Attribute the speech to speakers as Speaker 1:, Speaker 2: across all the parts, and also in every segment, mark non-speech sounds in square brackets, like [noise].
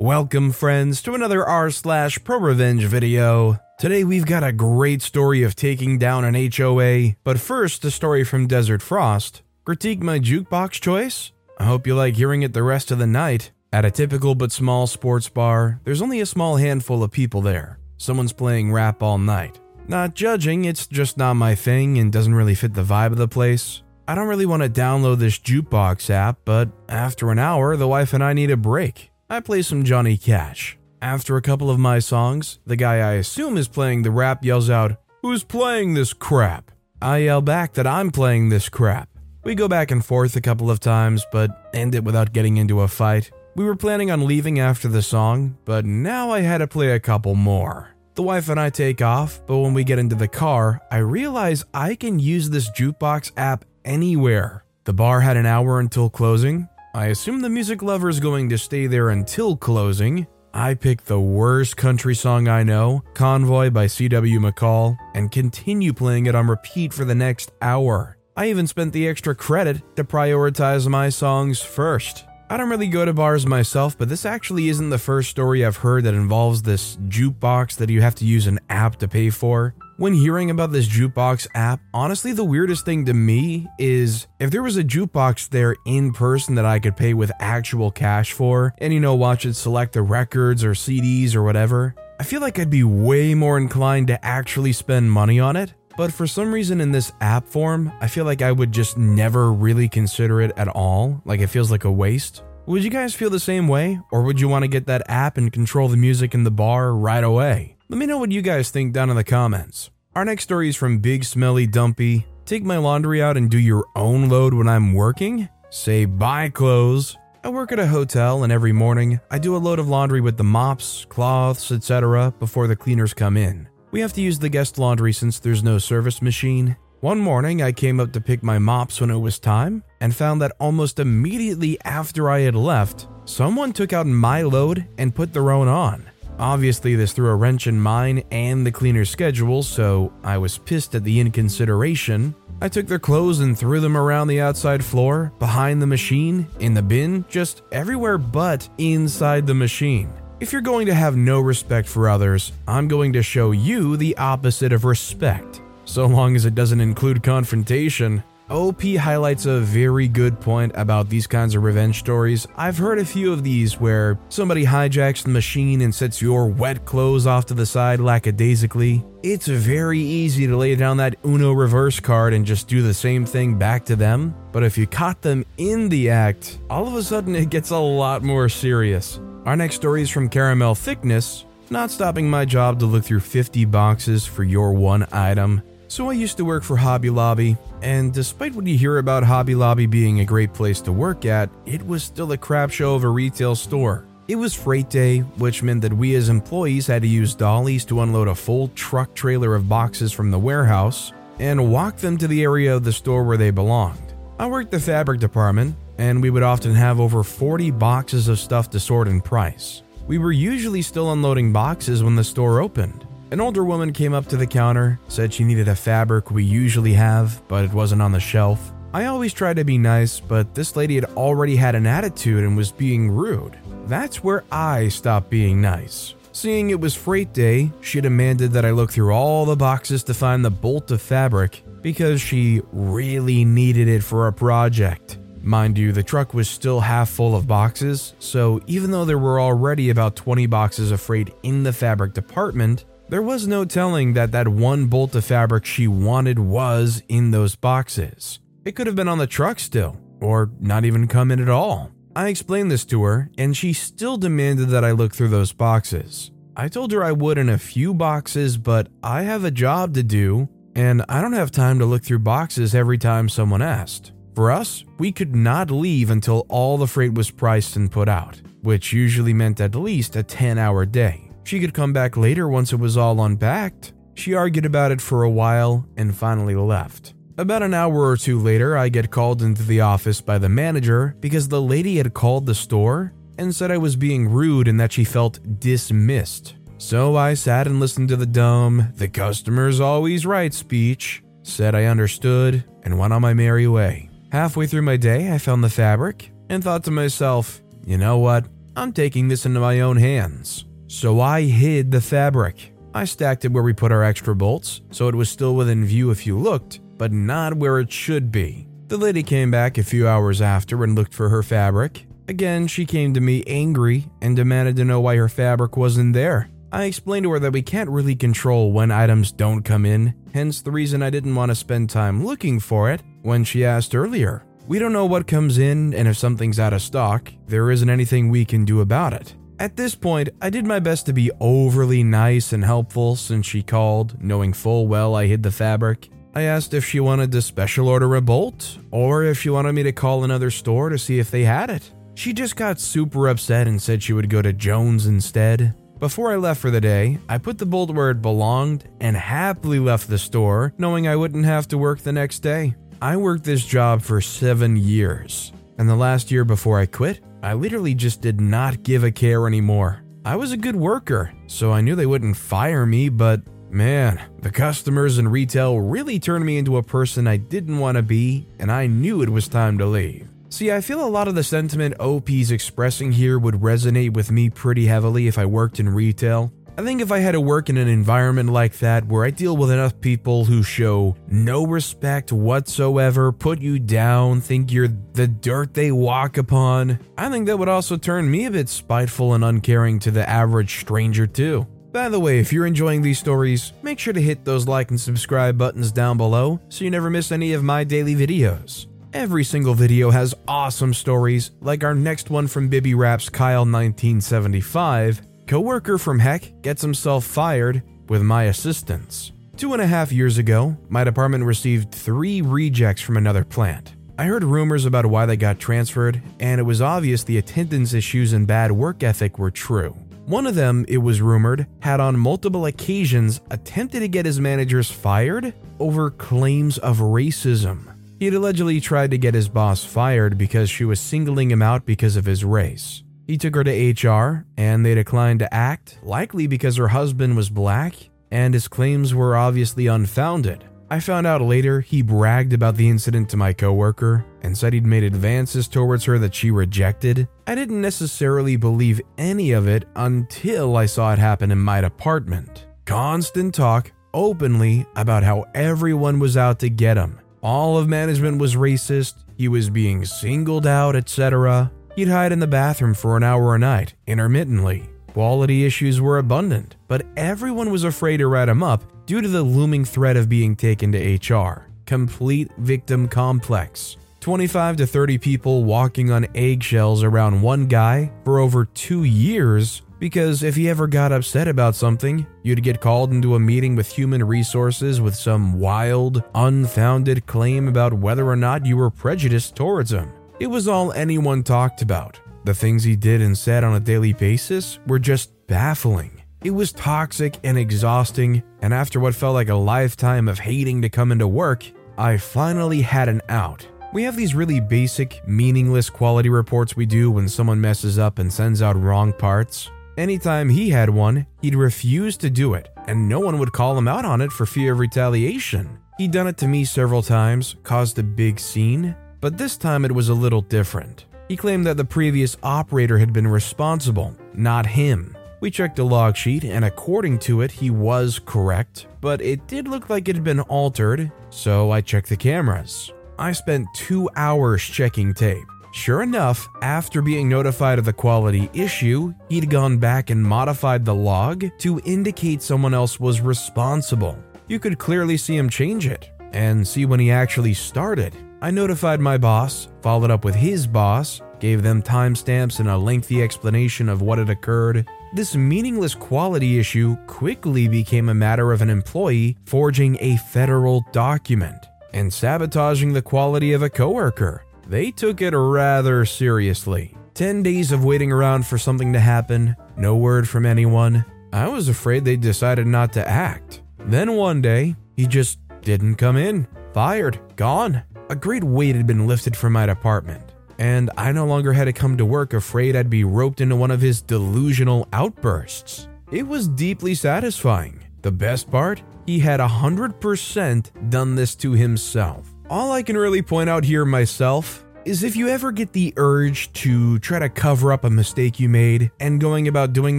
Speaker 1: Welcome, friends, to another r slash pro revenge video. Today we've got a great story of taking down an HOA, but first a story from Desert Frost. Critique my jukebox choice? I hope you like hearing it the rest of the night. At a typical but small sports bar, there's only a small handful of people there. Someone's playing rap all night. Not judging, it's just not my thing and doesn't really fit the vibe of the place. I don't really want to download this jukebox app, but after an hour, the wife and I need a break. I play some Johnny Cash. After a couple of my songs, the guy I assume is playing the rap yells out, Who's playing this crap? I yell back that I'm playing this crap. We go back and forth a couple of times, but end it without getting into a fight. We were planning on leaving after the song, but now I had to play a couple more. The wife and I take off, but when we get into the car, I realize I can use this jukebox app anywhere. The bar had an hour until closing, I assume the music lover is going to stay there until closing. I picked the worst country song I know, Convoy by C.W. McCall, and continue playing it on repeat for the next hour. I even spent the extra credit to prioritize my songs first. I don't really go to bars myself, but this actually isn't the first story I've heard that involves this jukebox that you have to use an app to pay for. When hearing about this jukebox app, honestly, the weirdest thing to me is if there was a jukebox there in person that I could pay with actual cash for, and you know, watch it select the records or CDs or whatever, I feel like I'd be way more inclined to actually spend money on it. But for some reason, in this app form, I feel like I would just never really consider it at all. Like it feels like a waste. Would you guys feel the same way? Or would you want to get that app and control the music in the bar right away? Let me know what you guys think down in the comments. Our next story is from Big Smelly Dumpy. Take my laundry out and do your own load when I'm working? Say bye, clothes. I work at a hotel, and every morning I do a load of laundry with the mops, cloths, etc. before the cleaners come in. We have to use the guest laundry since there's no service machine. One morning, I came up to pick my mops when it was time and found that almost immediately after I had left, someone took out my load and put their own on. Obviously, this threw a wrench in mine and the cleaner's schedule, so I was pissed at the inconsideration. I took their clothes and threw them around the outside floor, behind the machine, in the bin, just everywhere but inside the machine. If you're going to have no respect for others, I'm going to show you the opposite of respect. So long as it doesn't include confrontation, OP highlights a very good point about these kinds of revenge stories. I've heard a few of these where somebody hijacks the machine and sets your wet clothes off to the side lackadaisically. It's very easy to lay down that Uno reverse card and just do the same thing back to them, but if you caught them in the act, all of a sudden it gets a lot more serious. Our next story is from Caramel Thickness, not stopping my job to look through 50 boxes for your one item. So I used to work for Hobby Lobby, and despite what you hear about Hobby Lobby being a great place to work at, it was still a crap show of a retail store. It was freight day, which meant that we as employees had to use dollies to unload a full truck trailer of boxes from the warehouse and walk them to the area of the store where they belonged. I worked the fabric department, and we would often have over 40 boxes of stuff to sort and price. We were usually still unloading boxes when the store opened. An older woman came up to the counter, said she needed a fabric we usually have, but it wasn't on the shelf. I always try to be nice, but this lady had already had an attitude and was being rude. That's where I stopped being nice. Seeing it was freight day, she demanded that I look through all the boxes to find the bolt of fabric because she really needed it for a project. Mind you, the truck was still half full of boxes, so even though there were already about 20 boxes of freight in the fabric department, there was no telling that that one bolt of fabric she wanted was in those boxes. It could have been on the truck still, or not even come in at all. I explained this to her, and she still demanded that I look through those boxes. I told her I would in a few boxes, but I have a job to do, and I don't have time to look through boxes every time someone asked. For us, we could not leave until all the freight was priced and put out, which usually meant at least a 10 hour day. She could come back later once it was all unpacked. She argued about it for a while and finally left. About an hour or two later, I get called into the office by the manager because the lady had called the store and said I was being rude and that she felt dismissed. So I sat and listened to the dumb, the customer's always right speech, said I understood, and went on my merry way. Halfway through my day, I found the fabric and thought to myself, you know what? I'm taking this into my own hands. So I hid the fabric. I stacked it where we put our extra bolts, so it was still within view if you looked, but not where it should be. The lady came back a few hours after and looked for her fabric. Again, she came to me angry and demanded to know why her fabric wasn't there. I explained to her that we can't really control when items don't come in, hence the reason I didn't want to spend time looking for it when she asked earlier. We don't know what comes in, and if something's out of stock, there isn't anything we can do about it. At this point, I did my best to be overly nice and helpful since she called, knowing full well I hid the fabric. I asked if she wanted to special order a bolt, or if she wanted me to call another store to see if they had it. She just got super upset and said she would go to Joann's instead. Before I left for the day, I put the bolt where it belonged and happily left the store, knowing I wouldn't have to work the next day. I worked this job for seven years, and the last year before I quit, I literally just did not give a care anymore. I was a good worker, so I knew they wouldn't fire me, but man, the customers in retail really turned me into a person I didn't want to be, and I knew it was time to leave. See, I feel a lot of the sentiment OP's expressing here would resonate with me pretty heavily if I worked in retail. I think if I had to work in an environment like that where I deal with enough people who show no respect whatsoever, put you down, think you're the dirt they walk upon, I think that would also turn me a bit spiteful and uncaring to the average stranger, too. By the way, if you're enjoying these stories, make sure to hit those like and subscribe buttons down below so you never miss any of my daily videos. Every single video has awesome stories, like our next one from Bibby Rap's Kyle 1975. Coworker from Heck gets himself fired with my assistance. Two and a half years ago, my department received three rejects from another plant. I heard rumors about why they got transferred, and it was obvious the attendance issues and bad work ethic were true. One of them, it was rumored, had on multiple occasions attempted to get his managers fired over claims of racism. He had allegedly tried to get his boss fired because she was singling him out because of his race. He took her to HR, and they declined to act, likely because her husband was black and his claims were obviously unfounded. I found out later he bragged about the incident to my coworker and said he'd made advances towards her that she rejected. I didn't necessarily believe any of it until I saw it happen in my department. Constant talk openly about how everyone was out to get him all of management was racist, he was being singled out, etc. He'd hide in the bathroom for an hour a night, intermittently. Quality issues were abundant, but everyone was afraid to write him up due to the looming threat of being taken to HR. Complete victim complex. 25 to 30 people walking on eggshells around one guy for over two years because if he ever got upset about something, you'd get called into a meeting with human resources with some wild, unfounded claim about whether or not you were prejudiced towards him. It was all anyone talked about. The things he did and said on a daily basis were just baffling. It was toxic and exhausting, and after what felt like a lifetime of hating to come into work, I finally had an out. We have these really basic, meaningless quality reports we do when someone messes up and sends out wrong parts. Anytime he had one, he'd refuse to do it, and no one would call him out on it for fear of retaliation. He'd done it to me several times, caused a big scene, but this time it was a little different. He claimed that the previous operator had been responsible, not him. We checked the log sheet, and according to it, he was correct, but it did look like it had been altered, so I checked the cameras. I spent two hours checking tape. Sure enough, after being notified of the quality issue, he'd gone back and modified the log to indicate someone else was responsible. You could clearly see him change it and see when he actually started. I notified my boss, followed up with his boss, gave them timestamps and a lengthy explanation of what had occurred. This meaningless quality issue quickly became a matter of an employee forging a federal document. and sabotaging the quality of a coworker. They took it rather seriously. 10 days of waiting around for something to happen, no word from anyone. I was afraid they decided not to act. Then one day, he just didn't come in. Fired, gone. A great weight had been lifted from my department, and I no longer had to come to work afraid I'd be roped into one of his delusional outbursts. It was deeply satisfying. The best part? He had 100% done this to himself. All I can really point out here myself is if you ever get the urge to try to cover up a mistake you made and going about doing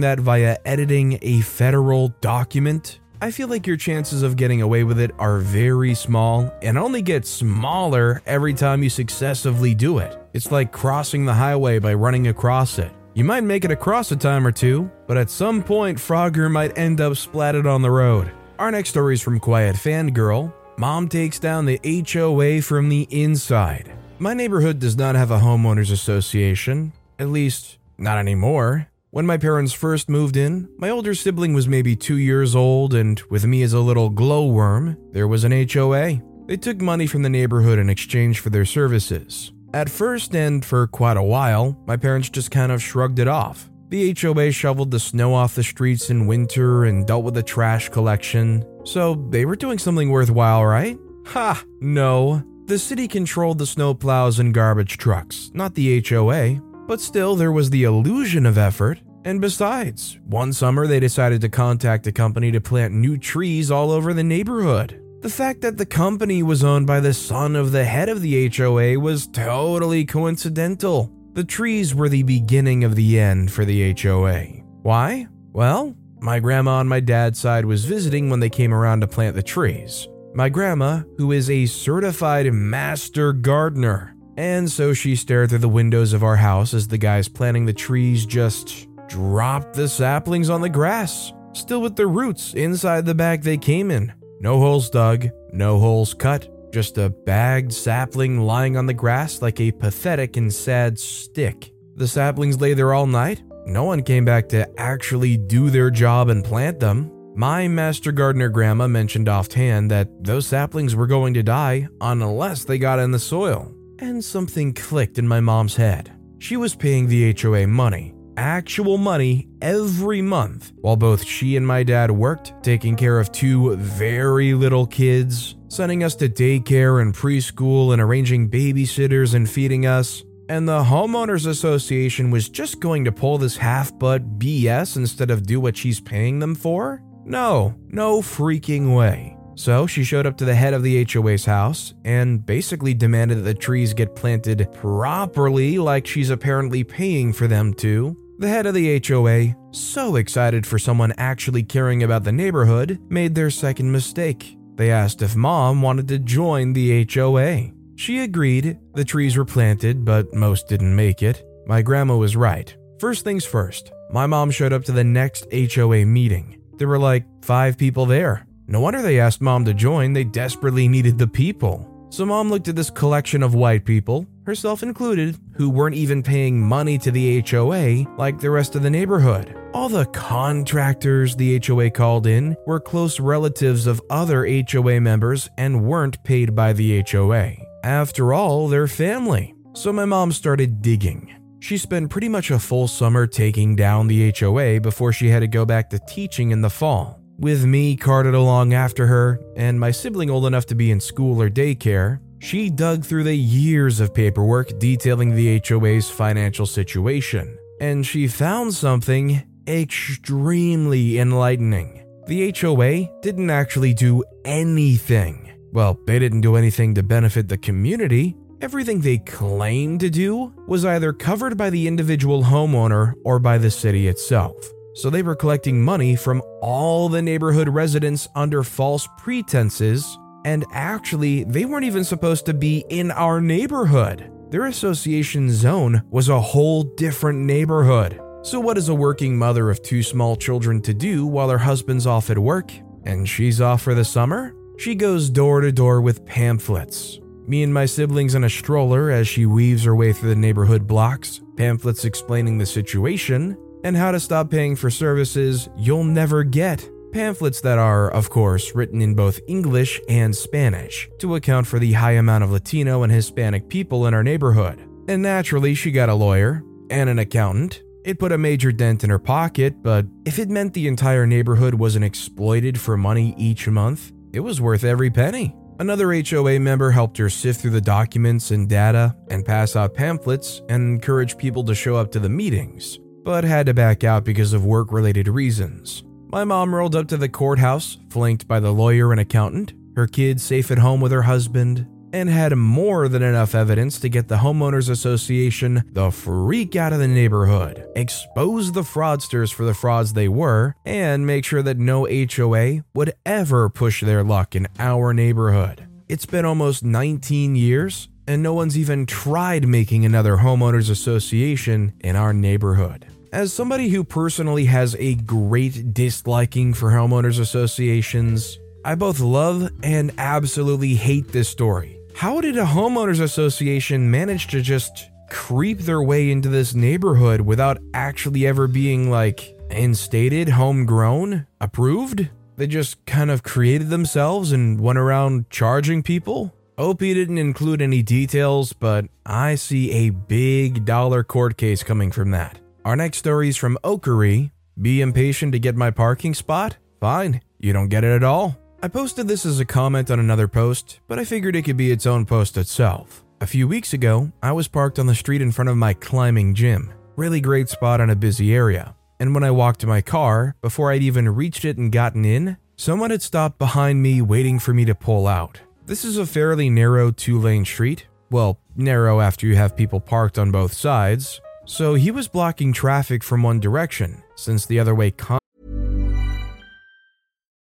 Speaker 1: that via editing a federal document, I feel like your chances of getting away with it are very small and only get smaller every time you successively do it. It's like crossing the highway by running across it. You might make it across a time or two, but at some point, Frogger might end up splatted on the road. Our next story is from Quiet Fangirl. Mom takes down the HOA from the inside. My neighborhood does not have a homeowners association, at least not anymore. When my parents first moved in, my older sibling was maybe two years old, and with me as a little glowworm, there was an HOA. They took money from the neighborhood in exchange for their services. At first, and for quite a while, my parents just kind of shrugged it off. The HOA shoveled the snow off the streets in winter and dealt with the trash collection, so they were doing something worthwhile, right? Ha! No. The city controlled the snowplows and garbage trucks, not the HOA, but still there was the illusion of effort. And besides, one summer they decided to contact a company to plant new trees all over the neighborhood. The fact that the company was owned by the son of the head of the HOA was totally coincidental. The trees were the beginning of the end for the HOA. Why? Well, my grandma on my dad's side was visiting when they came around to plant the trees my grandma, who is a certified master gardener. And so she stared through the windows of our house as the guys planting the trees just dropped the saplings on the grass, still with their roots inside the bag they came in. No holes dug, no holes cut, just a bagged sapling lying on the grass like a pathetic and sad stick. The saplings lay there all night. No one came back to actually do their job and plant them. My master gardener grandma mentioned offhand that those saplings were going to die unless they got in the soil. And something clicked in my mom's head. She was paying the HOA money, actual money, every month, while both she and my dad worked, taking care of two very little kids, sending us to daycare and preschool, and arranging babysitters and feeding us. And the Homeowners Association was just going to pull this half butt BS instead of do what she's paying them for? No, no freaking way. So she showed up to the head of the HOA's house and basically demanded that the trees get planted properly, like she's apparently paying for them to. The head of the HOA, so excited for someone actually caring about the neighborhood, made their second mistake. They asked if mom wanted to join the HOA. She agreed. The trees were planted, but most didn't make it. My grandma was right. First things first, my mom showed up to the next HOA meeting. There were like five people there. No wonder they asked mom to join, they desperately needed the people. So mom looked at this collection of white people, herself included, who weren't even paying money to the HOA like the rest of the neighborhood. All the contractors the HOA called in were close relatives of other HOA members and weren't paid by the HOA. After all, they're family. So my mom started digging. She spent pretty much a full summer taking down the HOA before she had to go back to teaching in the fall. With me carted along after her, and my sibling old enough to be in school or daycare, she dug through the years of paperwork detailing the HOA's financial situation, and she found something extremely enlightening. The HOA didn't actually do anything. Well, they didn't do anything to benefit the community, Everything they claimed to do was either covered by the individual homeowner or by the city itself. So they were collecting money from all the neighborhood residents under false pretenses, and actually, they weren't even supposed to be in our neighborhood. Their association zone was a whole different neighborhood. So, what is a working mother of two small children to do while her husband's off at work and she's off for the summer? She goes door to door with pamphlets, me and my siblings in a stroller as she weaves her way through the neighborhood blocks, pamphlets explaining the situation and how to stop paying for services you'll never get. Pamphlets that are, of course, written in both English and Spanish to account for the high amount of Latino and Hispanic people in our neighborhood. And naturally, she got a lawyer and an accountant. It put a major dent in her pocket, but if it meant the entire neighborhood wasn't exploited for money each month, it was worth every penny. Another HOA member helped her sift through the documents and data and pass out pamphlets and encourage people to show up to the meetings, but had to back out because of work related reasons. My mom rolled up to the courthouse, flanked by the lawyer and accountant, her kids safe at home with her husband, and had more than enough evidence to get the Homeowners Association the freak out of the neighborhood, expose the fraudsters for the frauds they were, and make sure that no HOA would ever push their luck in our neighborhood. It's been almost 19 years, and no one's even tried making another Homeowners Association in our neighborhood. As somebody who personally has a great disliking for homeowners associations, I both love and absolutely hate this story. How did a homeowners association manage to just creep their way into this neighborhood without actually ever being like instated, homegrown, approved? They just kind of created themselves and went around charging people? Opie didn't include any details, but I see a big dollar court case coming from that. Our next story is from Okery. Be impatient to get my parking spot? Fine, you don't get it at all. I posted this as a comment on another post, but I figured it could be its own post itself. A few weeks ago, I was parked on the street in front of my climbing gym. Really great spot on a busy area. And when I walked to my car, before I'd even reached it and gotten in, someone had stopped behind me waiting for me to pull out. This is a fairly narrow two lane street. Well, narrow after you have people parked on both sides, so he was blocking traffic from one direction, since the other way. Con-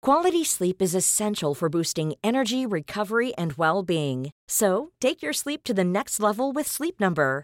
Speaker 2: Quality sleep is essential for boosting energy, recovery, and well being. So, take your sleep to the next level with Sleep Number.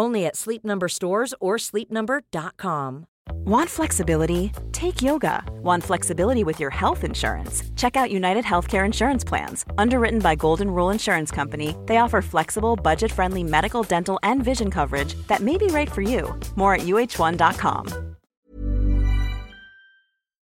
Speaker 2: Only at Sleep Number stores or sleepnumber.com.
Speaker 3: Want flexibility? Take yoga. Want flexibility with your health insurance? Check out United Healthcare Insurance Plans. Underwritten by Golden Rule Insurance Company, they offer flexible, budget friendly medical, dental, and vision coverage that may be right for you. More at uhone.com.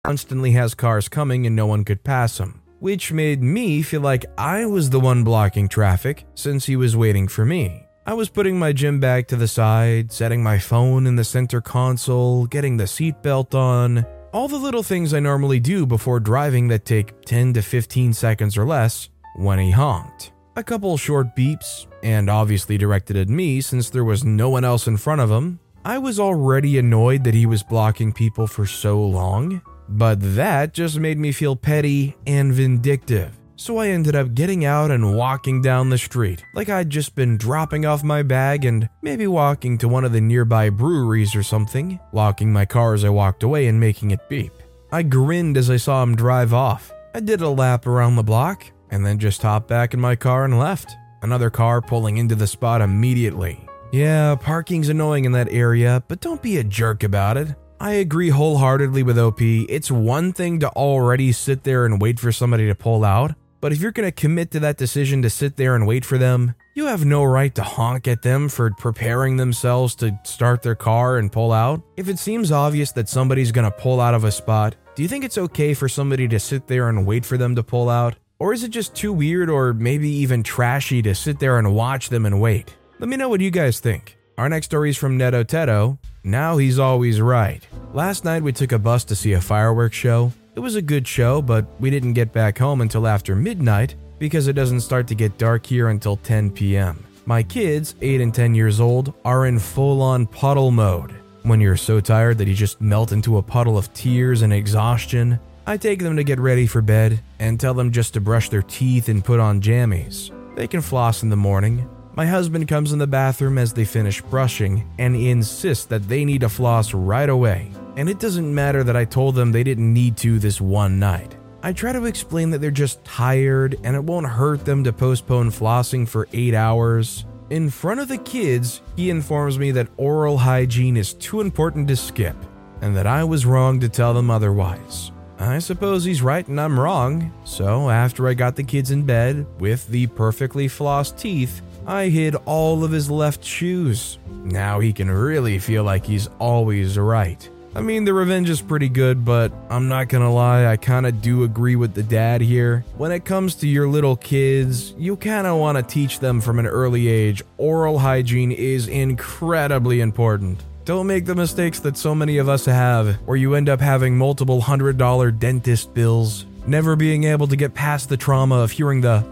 Speaker 1: constantly has cars coming and no one could pass him, which made me feel like I was the one blocking traffic since he was waiting for me. I was putting my gym bag to the side, setting my phone in the center console, getting the seatbelt on, all the little things I normally do before driving that take 10 to 15 seconds or less when he honked. A couple short beeps, and obviously directed at me since there was no one else in front of him. I was already annoyed that he was blocking people for so long, but that just made me feel petty and vindictive. So I ended up getting out and walking down the street, like I'd just been dropping off my bag and maybe walking to one of the nearby breweries or something, locking my car as I walked away and making it beep. I grinned as I saw him drive off. I did a lap around the block and then just hopped back in my car and left. Another car pulling into the spot immediately. Yeah, parking's annoying in that area, but don't be a jerk about it. I agree wholeheartedly with OP. It's one thing to already sit there and wait for somebody to pull out, but if you're going to commit to that decision to sit there and wait for them, you have no right to honk at them for preparing themselves to start their car and pull out. If it seems obvious that somebody's going to pull out of a spot, do you think it's okay for somebody to sit there and wait for them to pull out? Or is it just too weird or maybe even trashy to sit there and watch them and wait? Let me know what you guys think. Our next story is from Neto Teto. Now he's always right. Last night we took a bus to see a fireworks show. It was a good show, but we didn't get back home until after midnight because it doesn't start to get dark here until 10 p.m. My kids, 8 and 10 years old, are in full on puddle mode. When you're so tired that you just melt into a puddle of tears and exhaustion, I take them to get ready for bed and tell them just to brush their teeth and put on jammies. They can floss in the morning. My husband comes in the bathroom as they finish brushing and insists that they need to floss right away. And it doesn't matter that I told them they didn't need to this one night. I try to explain that they're just tired and it won't hurt them to postpone flossing for eight hours. In front of the kids, he informs me that oral hygiene is too important to skip and that I was wrong to tell them otherwise. I suppose he's right and I'm wrong, so after I got the kids in bed with the perfectly flossed teeth, I hid all of his left shoes. Now he can really feel like he's always right. I mean, the revenge is pretty good, but I'm not gonna lie, I kinda do agree with the dad here. When it comes to your little kids, you kinda wanna teach them from an early age oral hygiene is incredibly important. Don't make the mistakes that so many of us have, where you end up having multiple hundred dollar dentist bills, never being able to get past the trauma of hearing the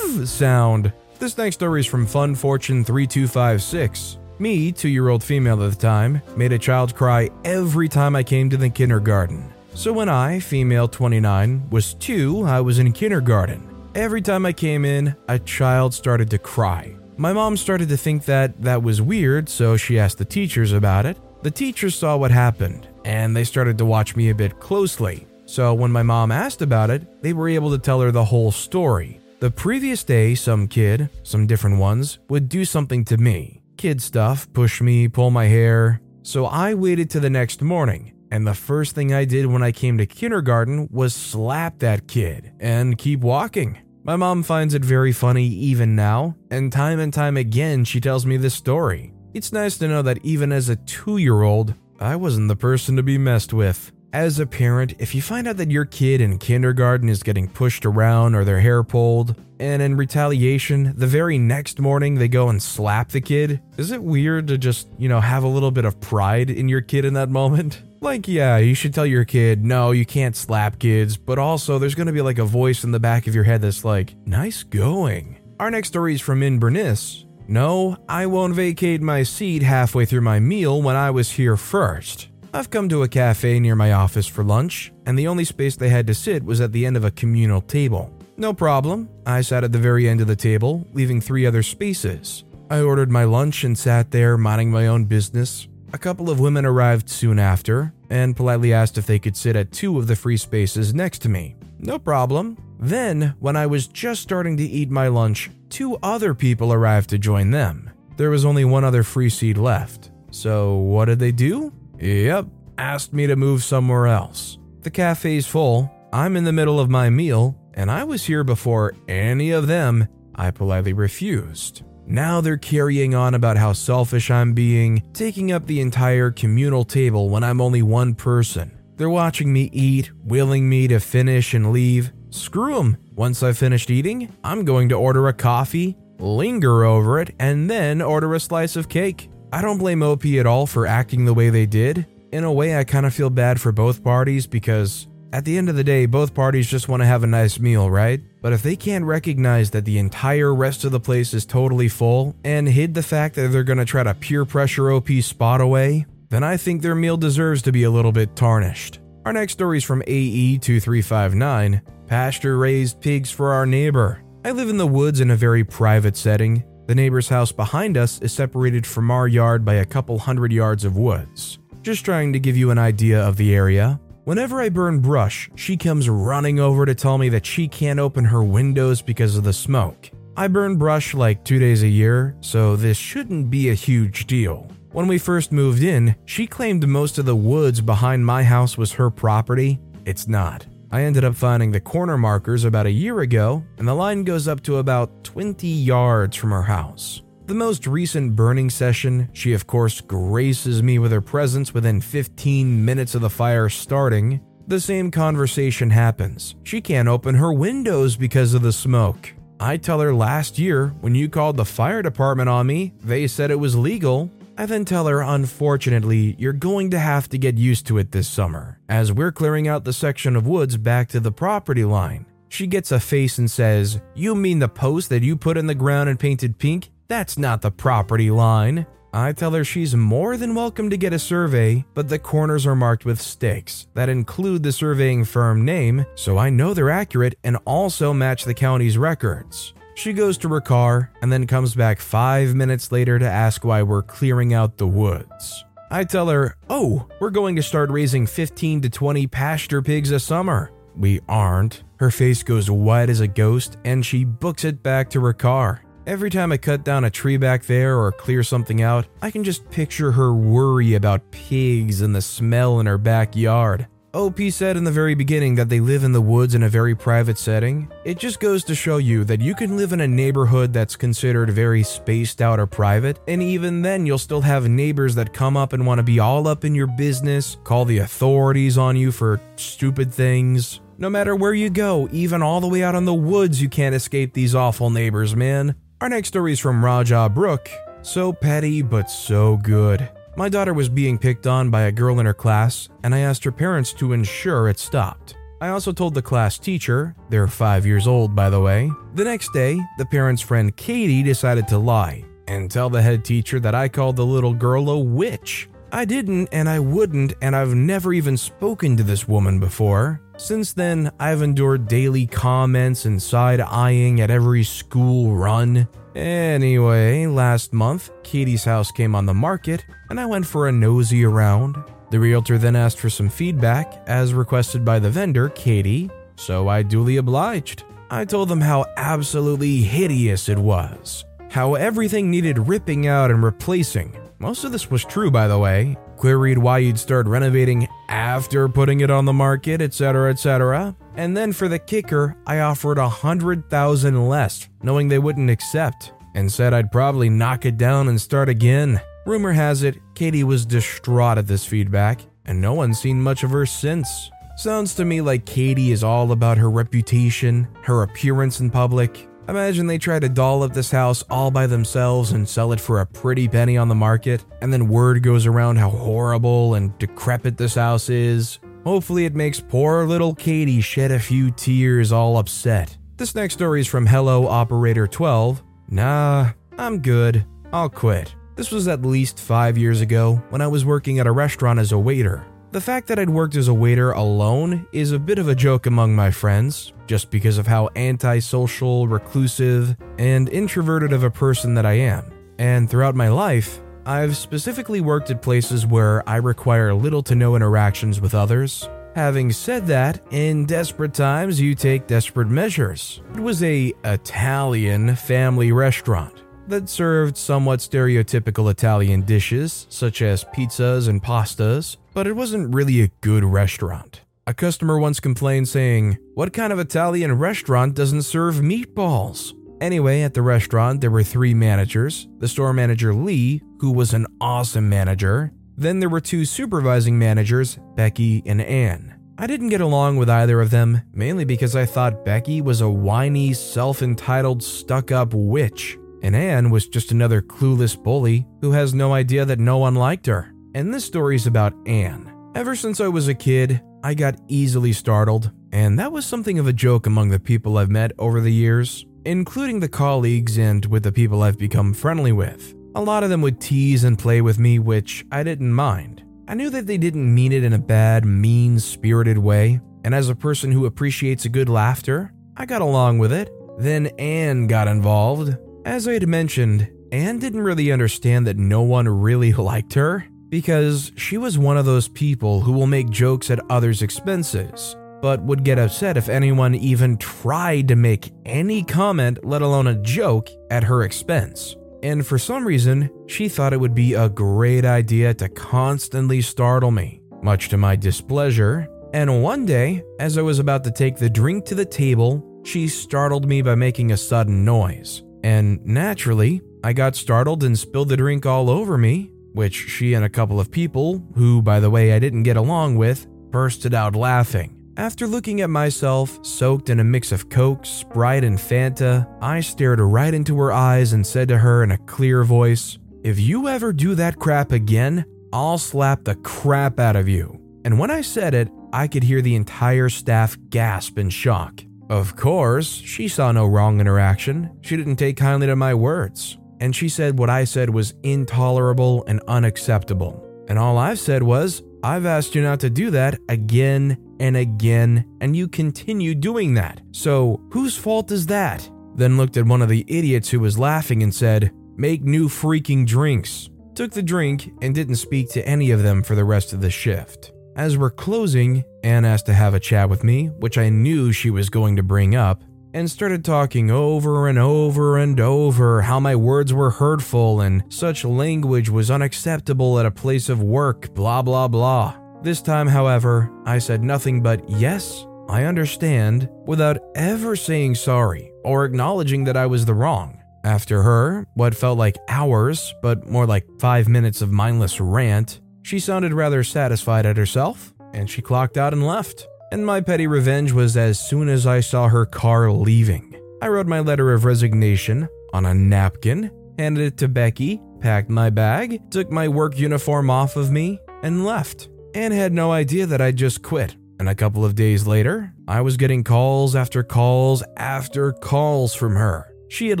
Speaker 1: sound. This next story is from Fun Fortune 3256. Me, two year old female at the time, made a child cry every time I came to the kindergarten. So when I, female 29, was two, I was in kindergarten. Every time I came in, a child started to cry. My mom started to think that that was weird, so she asked the teachers about it. The teachers saw what happened, and they started to watch me a bit closely. So when my mom asked about it, they were able to tell her the whole story. The previous day, some kid, some different ones, would do something to me. Kid stuff, push me, pull my hair. So I waited to the next morning, and the first thing I did when I came to kindergarten was slap that kid and keep walking. My mom finds it very funny even now, and time and time again she tells me this story. It's nice to know that even as a two year old, I wasn't the person to be messed with. As a parent, if you find out that your kid in kindergarten is getting pushed around or their hair pulled, and in retaliation, the very next morning they go and slap the kid, is it weird to just, you know, have a little bit of pride in your kid in that moment? [laughs] Like, yeah, you should tell your kid, no, you can't slap kids, but also there's gonna be like a voice in the back of your head that's like, nice going. Our next story is from Inverness. No, I won't vacate my seat halfway through my meal when I was here first. I've come to a cafe near my office for lunch, and the only space they had to sit was at the end of a communal table. No problem, I sat at the very end of the table, leaving three other spaces. I ordered my lunch and sat there minding my own business, a couple of women arrived soon after and politely asked if they could sit at two of the free spaces next to me. No problem. Then, when I was just starting to eat my lunch, two other people arrived to join them. There was only one other free seat left. So, what did they do? Yep, asked me to move somewhere else. The cafe's full, I'm in the middle of my meal, and I was here before any of them. I politely refused. Now they're carrying on about how selfish I'm being, taking up the entire communal table when I'm only one person. They're watching me eat, willing me to finish and leave. Screw them. Once I've finished eating, I'm going to order a coffee, linger over it, and then order a slice of cake. I don't blame OP at all for acting the way they did. In a way, I kind of feel bad for both parties because at the end of the day, both parties just want to have a nice meal, right? But if they can't recognize that the entire rest of the place is totally full and hid the fact that they're going to try to peer pressure OP spot away, then I think their meal deserves to be a little bit tarnished. Our next story is from AE2359 Pasture raised pigs for our neighbor. I live in the woods in a very private setting. The neighbor's house behind us is separated from our yard by a couple hundred yards of woods. Just trying to give you an idea of the area. Whenever I burn brush, she comes running over to tell me that she can't open her windows because of the smoke. I burn brush like two days a year, so this shouldn't be a huge deal. When we first moved in, she claimed most of the woods behind my house was her property. It's not. I ended up finding the corner markers about a year ago, and the line goes up to about 20 yards from her house. The most recent burning session, she of course graces me with her presence within 15 minutes of the fire starting. The same conversation happens. She can't open her windows because of the smoke. I tell her last year, when you called the fire department on me, they said it was legal. I then tell her, unfortunately, you're going to have to get used to it this summer, as we're clearing out the section of woods back to the property line. She gets a face and says, You mean the post that you put in the ground and painted pink? That's not the property line. I tell her she's more than welcome to get a survey, but the corners are marked with stakes that include the surveying firm name, so I know they're accurate and also match the county's records. She goes to her car and then comes back five minutes later to ask why we're clearing out the woods. I tell her, oh, we're going to start raising 15 to 20 pasture pigs a summer. we aren't. Her face goes white as a ghost and she books it back to her car. Every time I cut down a tree back there or clear something out, I can just picture her worry about pigs and the smell in her backyard. OP said in the very beginning that they live in the woods in a very private setting. It just goes to show you that you can live in a neighborhood that's considered very spaced out or private, and even then you'll still have neighbors that come up and want to be all up in your business, call the authorities on you for stupid things. No matter where you go, even all the way out in the woods, you can't escape these awful neighbors, man. Our next story is from Raja Brook. So petty, but so good. My daughter was being picked on by a girl in her class, and I asked her parents to ensure it stopped. I also told the class teacher, they're five years old by the way. The next day, the parent's friend Katie decided to lie and tell the head teacher that I called the little girl a witch. I didn't and I wouldn't, and I've never even spoken to this woman before. Since then, I've endured daily comments and side eyeing at every school run. Anyway, last month, Katie's house came on the market, and I went for a nosy around. The realtor then asked for some feedback, as requested by the vendor, Katie, so I duly obliged. I told them how absolutely hideous it was, how everything needed ripping out and replacing. Most of this was true, by the way. Queried why you'd start renovating after putting it on the market, etc., etc. And then for the kicker, I offered a hundred thousand less, knowing they wouldn't accept, and said I'd probably knock it down and start again. Rumor has it, Katie was distraught at this feedback, and no one's seen much of her since. Sounds to me like Katie is all about her reputation, her appearance in public. Imagine they try to doll up this house all by themselves and sell it for a pretty penny on the market, and then word goes around how horrible and decrepit this house is. Hopefully, it makes poor little Katie shed a few tears all upset. This next story is from Hello Operator 12. Nah, I'm good. I'll quit. This was at least five years ago when I was working at a restaurant as a waiter. The fact that I'd worked as a waiter alone is a bit of a joke among my friends, just because of how antisocial, reclusive, and introverted of a person that I am. And throughout my life, I've specifically worked at places where I require little to no interactions with others. Having said that, in desperate times you take desperate measures. It was a Italian family restaurant that served somewhat stereotypical Italian dishes such as pizzas and pastas, but it wasn't really a good restaurant. A customer once complained saying, "What kind of Italian restaurant doesn't serve meatballs?" Anyway, at the restaurant, there were three managers the store manager Lee, who was an awesome manager. Then there were two supervising managers, Becky and Anne. I didn't get along with either of them, mainly because I thought Becky was a whiny, self entitled, stuck up witch, and Anne was just another clueless bully who has no idea that no one liked her. And this story's about Anne. Ever since I was a kid, I got easily startled, and that was something of a joke among the people I've met over the years including the colleagues and with the people I've become friendly with. A lot of them would tease and play with me, which I didn't mind. I knew that they didn't mean it in a bad, mean spirited way, and as a person who appreciates a good laughter, I got along with it. Then Anne got involved. As I had mentioned, Anne didn't really understand that no one really [laughs] liked her because she was one of those people who will make jokes at others' expenses but would get upset if anyone even tried to make any comment, let alone a joke, at her expense. And for some reason, she thought it would be a great idea to constantly startle me, much to my displeasure. And one day, as I was about to take the drink to the table, she startled me by making a sudden noise. And naturally, I got startled and spilled the drink all over me, which she and a couple of people, who by the way I didn't get along with, bursted out laughing. After looking at myself, soaked in a mix of Coke, Sprite, and Fanta, I stared right into her eyes and said to her in a clear voice, If you ever do that crap again, I'll slap the crap out of you. And when I said it, I could hear the entire staff gasp in shock. Of course, she saw no wrong in her action. She didn't take kindly to my words. And she said what I said was intolerable and unacceptable. And all I've said was, I've asked you not to do that again and again, and you continue doing that. So, whose fault is that? Then looked at one of the idiots who was laughing and said, Make new freaking drinks. Took the drink and didn't speak to any of them for the rest of the shift. As we're closing, Anne asked to have a chat with me, which I knew she was going to bring up, and started talking over and over and over how my words were hurtful and such language was unacceptable at a place of work, blah blah blah. This time, however, I said nothing but yes, I understand, without ever saying sorry or acknowledging that I was the wrong. After her, what felt like hours, but more like five minutes of mindless rant, she sounded rather satisfied at herself, and she clocked out and left and my petty revenge was as soon as I saw her car leaving. I wrote my letter of resignation on a napkin, handed it to Becky, packed my bag, took my work uniform off of me, and left. Anne had no idea that I'd just quit. And a couple of days later, I was getting calls after calls after calls from her. She had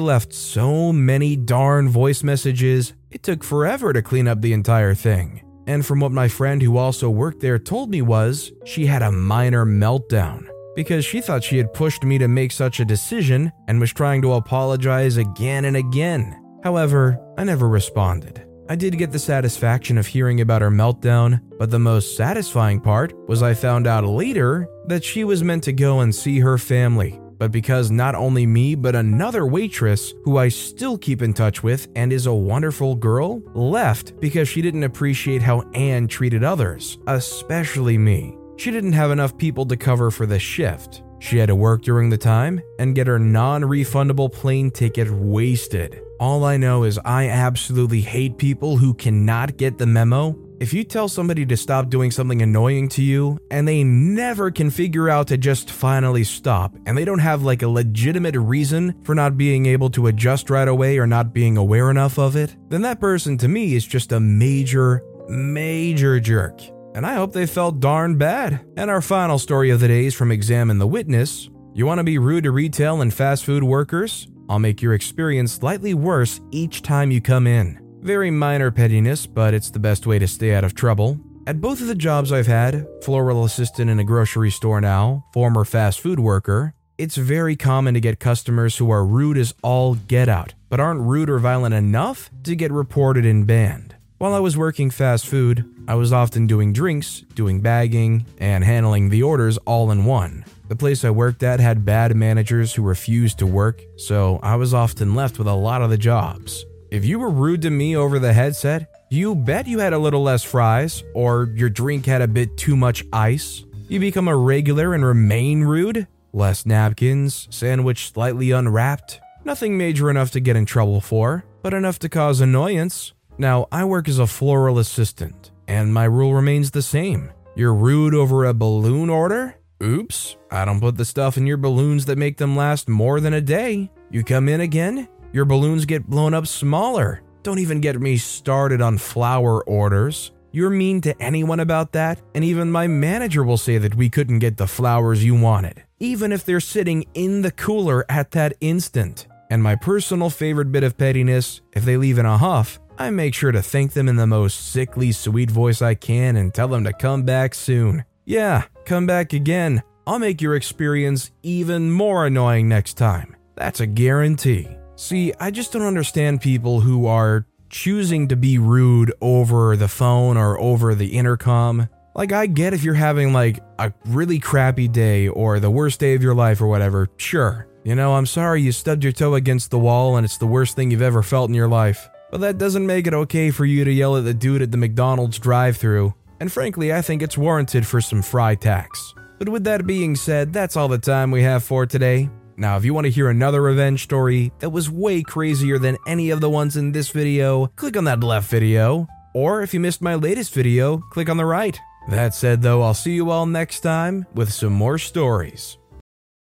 Speaker 1: left so many darn voice messages, it took forever to clean up the entire thing and from what my friend who also worked there told me was she had a minor meltdown because she thought she had pushed me to make such a decision and was trying to apologize again and again. However, I never responded. I did get the satisfaction of hearing about her meltdown, but the most satisfying part was I found out later that she was meant to go and see her family but because not only me, but another waitress who I still keep in touch with and is a wonderful girl left because she didn't appreciate how Anne treated others, especially me. She didn't have enough people to cover for the shift. She had to work during the time and get her non refundable plane ticket wasted. All I know is I absolutely hate people who cannot get the memo if you tell somebody to stop doing something annoying to you and they never can figure out to just finally stop and they don't have like a legitimate reason for not being able to adjust right away or not being aware enough of it, then that person to me is just a major, major jerk. And I hope they felt darn bad. And our final story of the day is from Examine the Witness. You want to be rude to retail and fast food workers? I'll make your experience slightly worse each time you come in. Very minor pettiness, but it's the best way to stay out of trouble. At both of the jobs I've had, floral assistant in a grocery store now, former fast food worker, it's very common to get customers who are rude as all get out, but aren't rude or violent enough to get reported and banned. While I was working fast food, I was often doing drinks, doing bagging, and handling the orders all in one. The place I worked at had bad managers who refused to work, so I was often left with a lot of the jobs. If you were rude to me over the headset, you bet you had a little less fries, or your drink had a bit too much ice. You become a regular and remain rude? Less napkins, sandwich slightly unwrapped. Nothing major enough to get in trouble for, but enough to cause annoyance. Now, I work as a floral assistant, and my rule remains the same. You're rude over a balloon order? Oops, I don't put the stuff in your balloons that make them last more than a day. You come in again, your balloons get blown up smaller. Don't even get me started on flower orders. You're mean to anyone about that, and even my manager will say that we couldn't get the flowers you wanted, even if they're sitting in the cooler at that instant. And my personal favorite bit of pettiness if they leave in a huff, I make sure to thank them in the most sickly sweet voice I can and tell them to come back soon. Yeah, come back again. I'll make your experience even more annoying next time. That's a guarantee. See, I just don't understand people who are choosing to be rude over the phone or over the intercom. Like, I get if you're having like a really crappy day or the worst day of your life or whatever, sure. You know, I'm sorry you stubbed your toe against the wall and it's the worst thing you've ever felt in your life. But that doesn't make it okay for you to yell at the dude at the McDonald's drive through. And frankly, I think it's warranted for some fry tax. But with that being said, that's all the time we have for today. Now, if you want to hear another revenge story that was way crazier than any of the ones in this video, click on that left video. Or if you missed my latest video, click on the right. That said, though, I'll see you all next time with some more stories.